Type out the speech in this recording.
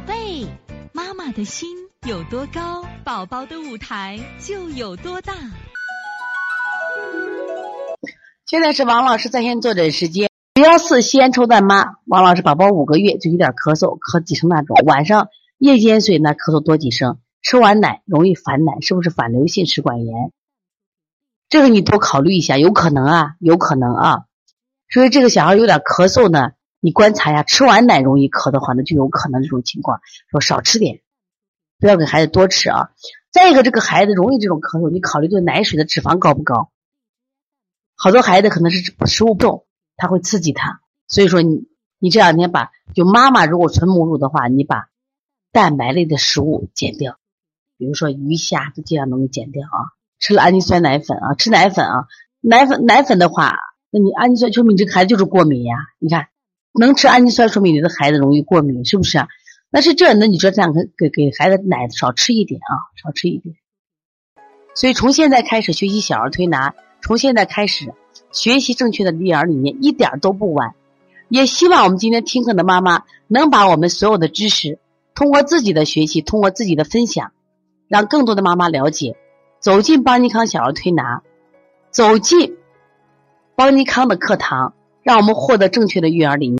宝贝，妈妈的心有多高，宝宝的舞台就有多大。现在是王老师在线坐诊时间。幺四西安抽大妈，王老师宝宝五个月就有点咳嗽，咳几声那种，晚上夜间睡呢咳嗽多几声，吃完奶容易反奶，是不是反流性食管炎？这个你多考虑一下，有可能啊，有可能啊。所以这个小孩有点咳嗽呢，你观察一下，吃完奶容易咳的话，那就有可能这种情况，说少吃点，不要给孩子多吃啊。再一个，这个孩子容易这种咳嗽，你考虑对奶水的脂肪高不高？好多孩子可能是食物不动。它会刺激他，所以说你你这两天把就妈妈如果纯母乳的话，你把蛋白类的食物减掉，比如说鱼虾都尽量能够减掉啊。吃了氨基酸奶粉啊，吃奶粉啊，奶粉奶粉的话，那你氨基酸说明这个孩子就是过敏呀。你看能吃氨基酸，说明你的孩子容易过敏，是不是啊？那是这，那你说这样给给给孩子奶少吃一点啊，少吃一点。所以从现在开始学习小儿推拿，从现在开始。学习正确的育儿理念一点都不晚，也希望我们今天听课的妈妈能把我们所有的知识通过自己的学习，通过自己的分享，让更多的妈妈了解，走进邦尼康小儿推拿，走进邦尼康的课堂，让我们获得正确的育儿理念。